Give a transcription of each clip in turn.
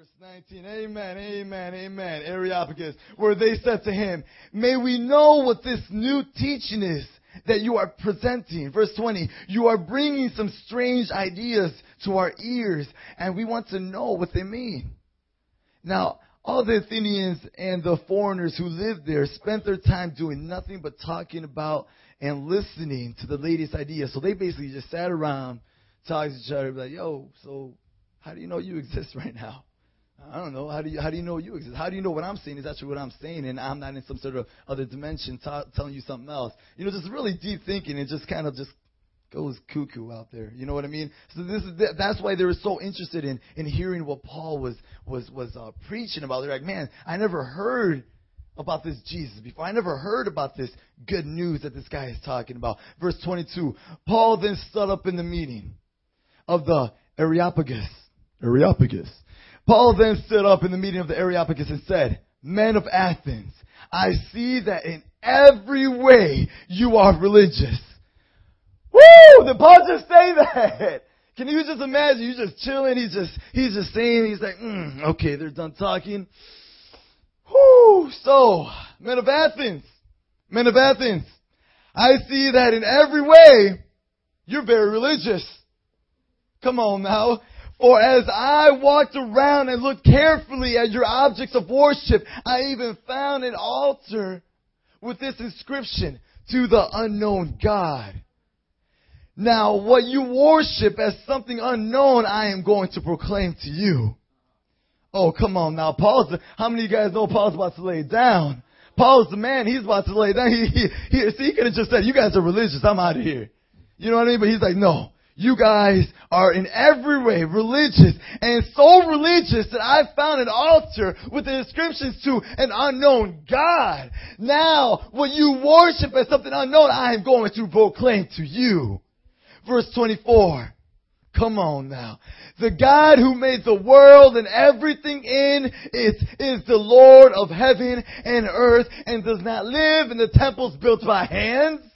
Verse 19, amen, amen, amen, Areopagus, where they said to him, may we know what this new teaching is that you are presenting. Verse 20, you are bringing some strange ideas to our ears, and we want to know what they mean. Now, all the Athenians and the foreigners who lived there spent their time doing nothing but talking about and listening to the latest ideas. So they basically just sat around, talking to each other, like, yo, so how do you know you exist right now? I don't know. How do you how do you know you exist? How do you know what I'm saying is actually what I'm saying, and I'm not in some sort of other dimension t- telling you something else? You know, just really deep thinking. It just kind of just goes cuckoo out there. You know what I mean? So this is that's why they were so interested in in hearing what Paul was was was uh, preaching about. They're like, man, I never heard about this Jesus before. I never heard about this good news that this guy is talking about. Verse 22. Paul then stood up in the meeting of the Areopagus. Areopagus. Paul then stood up in the meeting of the Areopagus and said, Men of Athens, I see that in every way you are religious. Woo! Did Paul just say that? Can you just imagine? You just chilling. He's just he's just saying. He's like, mm, okay, they're done talking. Whoo! So, men of Athens, men of Athens, I see that in every way you're very religious. Come on now. For as I walked around and looked carefully at your objects of worship, I even found an altar with this inscription, to the unknown God. Now, what you worship as something unknown, I am going to proclaim to you. Oh, come on now. Paul's, how many of you guys know Paul's about to lay down? Paul's the man. He's about to lay down. He, he, he, see, he could have just said, you guys are religious. I'm out of here. You know what I mean? But he's like, no. You guys are in every way religious and so religious that I found an altar with the inscriptions to an unknown God. Now, what you worship as something unknown, I am going to proclaim to you. Verse 24. Come on now. The God who made the world and everything in it is the Lord of heaven and earth and does not live in the temples built by hands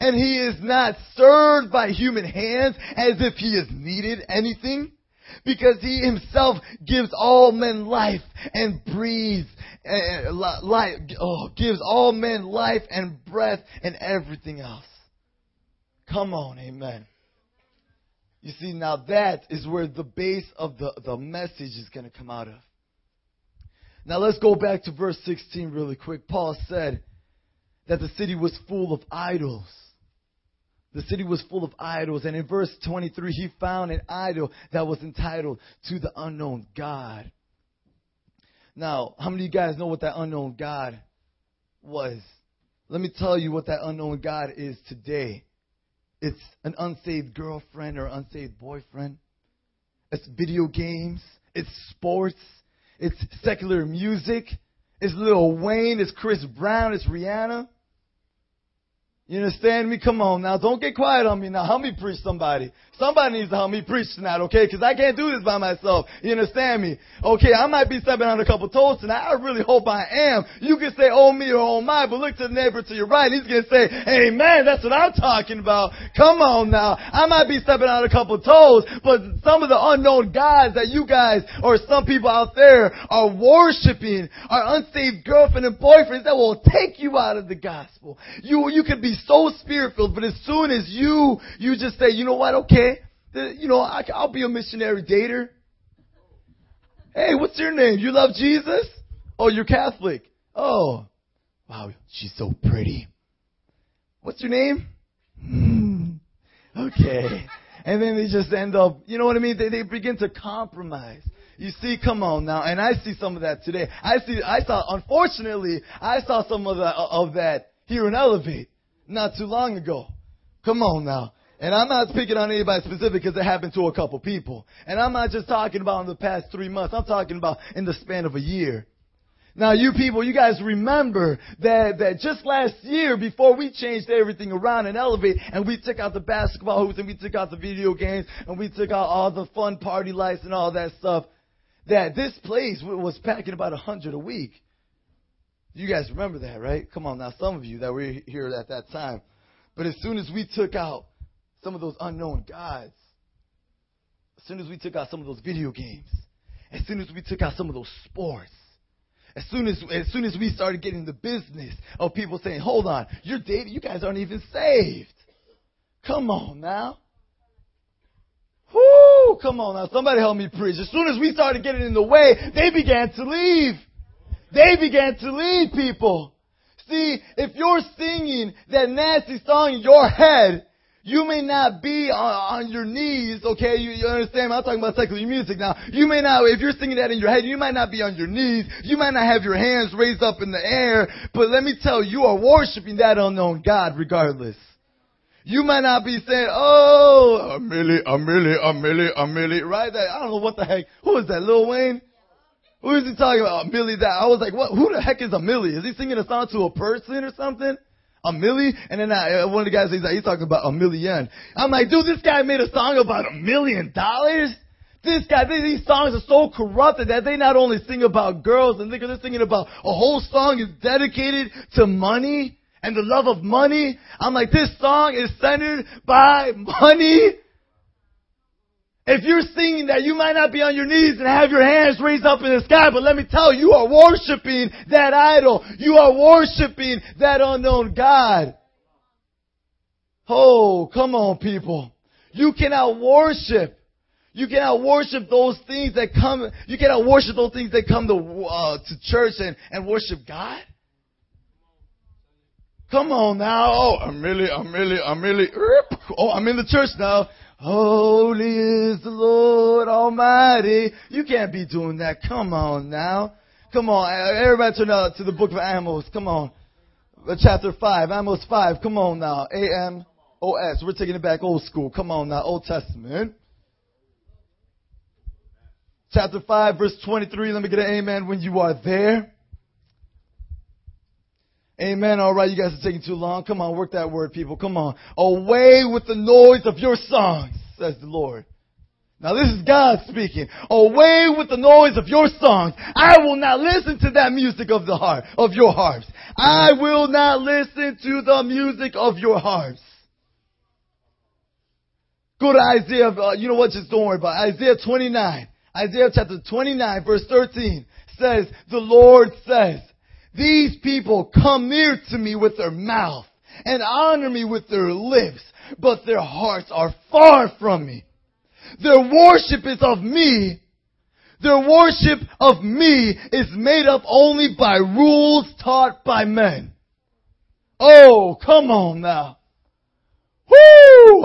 and he is not served by human hands as if he has needed anything because he himself gives all men life and breathes uh, life, oh, gives all men life and breath and everything else. Come on, amen. You see, now that is where the base of the, the message is going to come out of. Now let's go back to verse 16 really quick. Paul said that the city was full of idols. The city was full of idols. And in verse 23, he found an idol that was entitled to the unknown God. Now, how many of you guys know what that unknown God was? Let me tell you what that unknown God is today. It's an unsaved girlfriend or unsaved boyfriend. It's video games. It's sports. It's secular music. It's Lil Wayne. It's Chris Brown. It's Rihanna. You understand me? Come on now. Don't get quiet on me now. Help me preach somebody. Somebody needs to help me preach tonight, okay? Because I can't do this by myself. You understand me? Okay, I might be stepping on a couple toes tonight. I really hope I am. You can say, oh me or oh my, but look to the neighbor to your right. He's to say, amen. That's what I'm talking about. Come on now. I might be stepping on a couple toes, but some of the unknown gods that you guys or some people out there are worshiping are unsaved girlfriend and boyfriends that will take you out of the gospel. You, you could be so spirit filled, but as soon as you, you just say, you know what, okay, you know, I, I'll be a missionary dater. Hey, what's your name? You love Jesus? Oh, you're Catholic. Oh, wow, she's so pretty. What's your name? Hmm. Okay. And then they just end up, you know what I mean? They, they begin to compromise. You see, come on now, and I see some of that today. I see, I saw, unfortunately, I saw some of that, of that here in Elevate not too long ago. Come on now. And I'm not speaking on anybody specific because it happened to a couple people. And I'm not just talking about in the past three months. I'm talking about in the span of a year. Now you people, you guys remember that, that just last year before we changed everything around and elevate and we took out the basketball hoops and we took out the video games and we took out all the fun party lights and all that stuff, that this place was packing about a hundred a week. You guys remember that, right? Come on now, some of you that were here at that time. But as soon as we took out some of those unknown gods, as soon as we took out some of those video games, as soon as we took out some of those sports, as soon as as soon as we started getting the business of people saying, "Hold on, you're dating, you guys aren't even saved." Come on now. Whoo! Come on now. Somebody help me preach. As soon as we started getting in the way, they began to leave. They began to lead people. See, if you're singing that nasty song in your head, you may not be on, on your knees, okay? You, you understand? I'm talking about secular music now. You may not, if you're singing that in your head, you might not be on your knees. You might not have your hands raised up in the air. But let me tell you, you are worshiping that unknown God regardless. You might not be saying, oh, a milli, a milli, a milli, a milli, right? That, I don't know what the heck. Who is that, Lil Wayne? Who is he talking about? A milli that? I was like, what, who the heck is a Millie? Is he singing a song to a person or something? A Millie? And then I, uh, one of the guys, he's like, he's talking about a million. I'm like, dude, this guy made a song about a million dollars? This guy, these songs are so corrupted that they not only sing about girls and they're singing about a whole song is dedicated to money and the love of money. I'm like, this song is centered by money. If you're singing that, you might not be on your knees and have your hands raised up in the sky, but let me tell you, you are worshiping that idol. You are worshiping that unknown God. Oh, come on people. You cannot worship. You cannot worship those things that come, you cannot worship those things that come to, uh, to church and, and worship God. Come on now. Oh, I'm really, I'm really, I'm really, oh, I'm in the church now. Holy is the Lord Almighty. You can't be doing that. Come on now. Come on. Everybody turn out to the book of Amos. Come on. Uh, chapter 5. Amos 5. Come on now. A-M-O-S. We're taking it back old school. Come on now. Old Testament. Chapter 5 verse 23. Let me get an amen when you are there. Amen. All right, you guys are taking too long. Come on, work that word, people. Come on. Away with the noise of your songs, says the Lord. Now this is God speaking. Away with the noise of your songs. I will not listen to that music of the harp, of your harps. I will not listen to the music of your harps. Go to Isaiah, uh, you know what, just don't worry about it. Isaiah 29. Isaiah chapter 29 verse 13 says, the Lord says, these people come near to me with their mouth and honor me with their lips, but their hearts are far from me. Their worship is of me. Their worship of me is made up only by rules taught by men. Oh, come on now.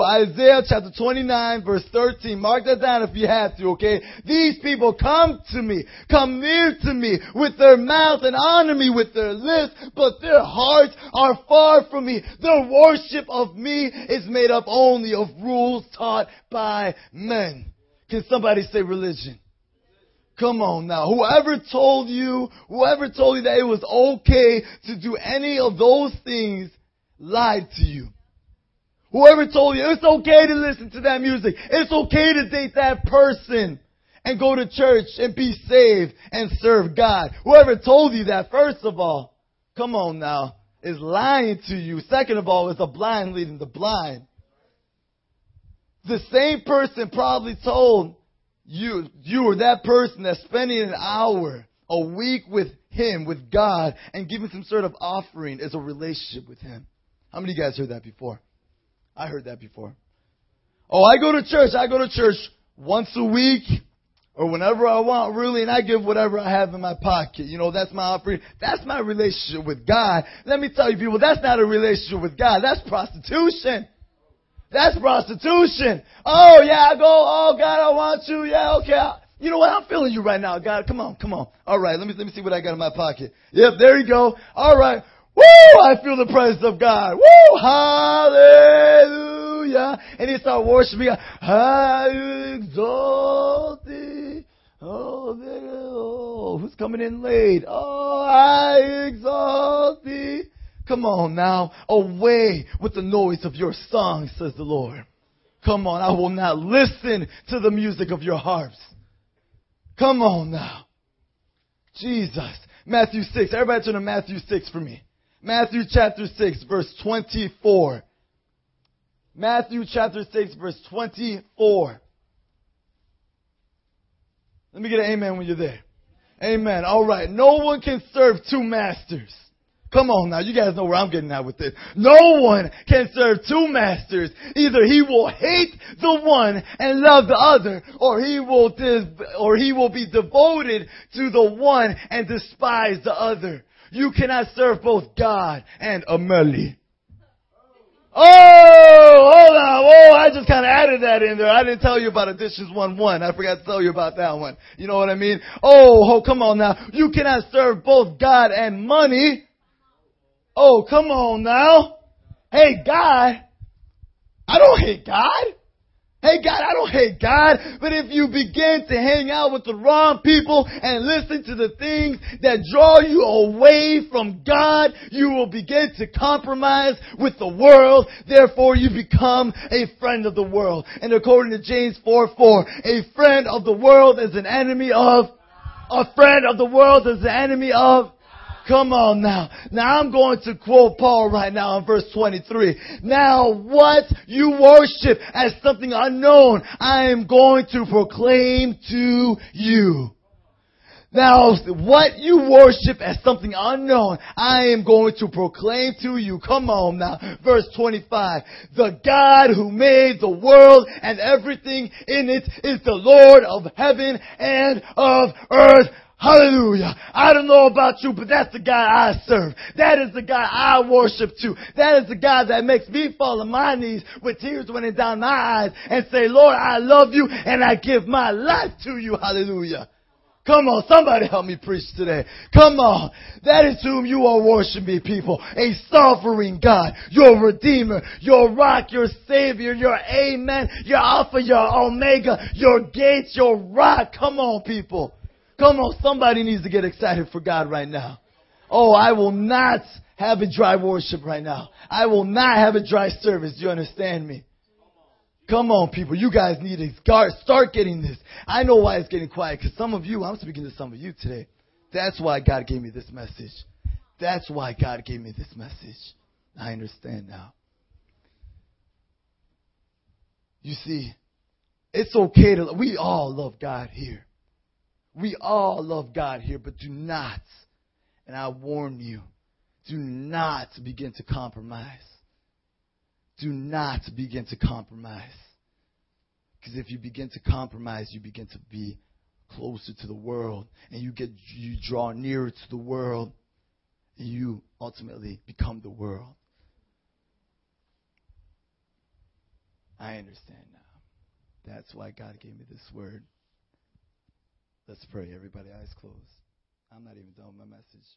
Isaiah chapter 29 verse 13. Mark that down if you have to, okay? These people come to me, come near to me with their mouth and honor me with their lips, but their hearts are far from me. Their worship of me is made up only of rules taught by men. Can somebody say religion? Come on now. Whoever told you, whoever told you that it was okay to do any of those things lied to you. Whoever told you it's okay to listen to that music, it's okay to date that person and go to church and be saved and serve God. Whoever told you that, first of all, come on now, is lying to you. Second of all, is a blind leading the blind. The same person probably told you, you or that person that's spending an hour a week with him, with God, and giving some sort of offering is a relationship with him. How many of you guys heard that before? I heard that before. Oh, I go to church. I go to church once a week or whenever I want, really, and I give whatever I have in my pocket. You know, that's my offering. That's my relationship with God. Let me tell you people, that's not a relationship with God. That's prostitution. That's prostitution. Oh yeah, I go, oh God, I want you. Yeah, okay. You know what? I'm feeling you right now, God. Come on, come on. All right, let me let me see what I got in my pocket. Yep, there you go. All right. Woo! I feel the presence of God. Woo! Hallelujah! And he start worshiping. I exalt thee. Oh, oh, who's coming in late? Oh, I exalt thee. Come on now, away with the noise of your song, says the Lord. Come on, I will not listen to the music of your harps. Come on now. Jesus. Matthew 6. Everybody turn to Matthew 6 for me. Matthew chapter 6 verse 24. Matthew chapter 6 verse 24. Let me get an amen when you're there. Amen. All right. No one can serve two masters. Come on now, you guys know where I'm getting at with this. No one can serve two masters. Either he will hate the one and love the other, or he will dis- or he will be devoted to the one and despise the other. You cannot serve both God and Amelie. Oh, hold on. Whoa, I just kind of added that in there. I didn't tell you about Additions 1-1. I forgot to tell you about that one. You know what I mean? Oh, oh, come on now. You cannot serve both God and money. Oh, come on now. Hey, God. I don't hate God. Hey God, I don't hate God, but if you begin to hang out with the wrong people and listen to the things that draw you away from God, you will begin to compromise with the world. Therefore, you become a friend of the world. And according to James 4 4, a friend of the world is an enemy of, a friend of the world is an enemy of Come on now. Now I'm going to quote Paul right now in verse 23. Now what you worship as something unknown, I am going to proclaim to you. Now, what you worship as something unknown, I am going to proclaim to you. Come on now. Verse 25. The God who made the world and everything in it is the Lord of heaven and of earth. Hallelujah. I don't know about you, but that's the God I serve. That is the God I worship to. That is the God that makes me fall on my knees with tears running down my eyes and say, Lord, I love you and I give my life to you. Hallelujah. Come on, somebody help me preach today. Come on. That is whom you are worshiping, people. A sovereign God, your Redeemer, your rock, your Savior, your Amen, your Alpha, your Omega, your gates, your rock. Come on, people. Come on, somebody needs to get excited for God right now. Oh, I will not have a dry worship right now. I will not have a dry service. Do you understand me? Come on, people. You guys need to start getting this. I know why it's getting quiet because some of you, I'm speaking to some of you today. That's why God gave me this message. That's why God gave me this message. I understand now. You see, it's okay to, we all love God here. We all love God here, but do not, and I warn you, do not begin to compromise. Do not begin to compromise. Because if you begin to compromise, you begin to be closer to the world and you get you draw nearer to the world and you ultimately become the world. I understand now. That's why God gave me this word. Let's pray. Everybody, eyes closed. I'm not even done with my message.